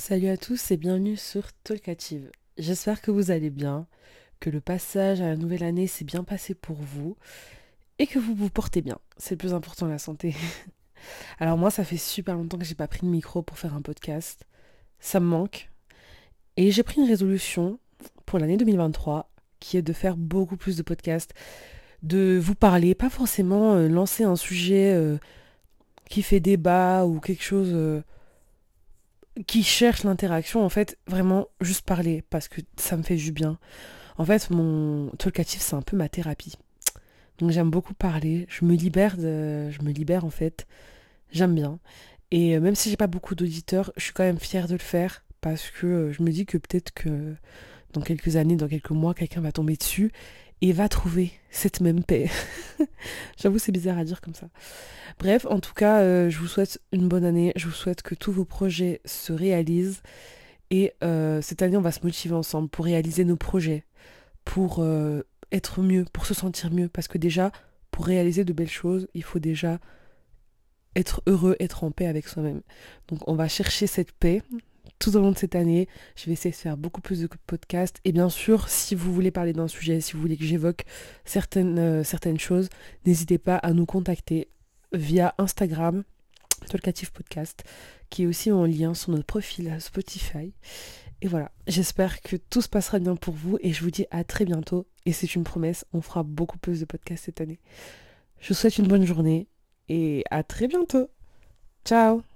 Salut à tous et bienvenue sur Talkative. J'espère que vous allez bien, que le passage à la nouvelle année s'est bien passé pour vous et que vous vous portez bien. C'est le plus important, la santé. Alors moi, ça fait super longtemps que j'ai pas pris de micro pour faire un podcast. Ça me manque. Et j'ai pris une résolution pour l'année 2023 qui est de faire beaucoup plus de podcasts, de vous parler, pas forcément euh, lancer un sujet euh, qui fait débat ou quelque chose euh, qui cherche l'interaction, en fait, vraiment juste parler parce que ça me fait du bien. En fait, mon talkative, c'est un peu ma thérapie. Donc j'aime beaucoup parler, je me libère je me libère en fait. J'aime bien. Et euh, même si j'ai pas beaucoup d'auditeurs, je suis quand même fière de le faire parce que euh, je me dis que peut-être que dans quelques années, dans quelques mois, quelqu'un va tomber dessus et va trouver cette même paix. J'avoue, c'est bizarre à dire comme ça. Bref, en tout cas, euh, je vous souhaite une bonne année. Je vous souhaite que tous vos projets se réalisent. Et euh, cette année, on va se motiver ensemble pour réaliser nos projets, pour euh, être mieux, pour se sentir mieux. Parce que déjà, pour réaliser de belles choses, il faut déjà être heureux, être en paix avec soi-même. Donc on va chercher cette paix tout au long de cette année. Je vais essayer de faire beaucoup plus de podcasts. Et bien sûr, si vous voulez parler d'un sujet, si vous voulez que j'évoque certaines, euh, certaines choses, n'hésitez pas à nous contacter via Instagram, Talkative Podcast, qui est aussi en lien sur notre profil Spotify. Et voilà, j'espère que tout se passera bien pour vous et je vous dis à très bientôt. Et c'est une promesse, on fera beaucoup plus de podcasts cette année. Je vous souhaite une bonne journée et à très bientôt. Ciao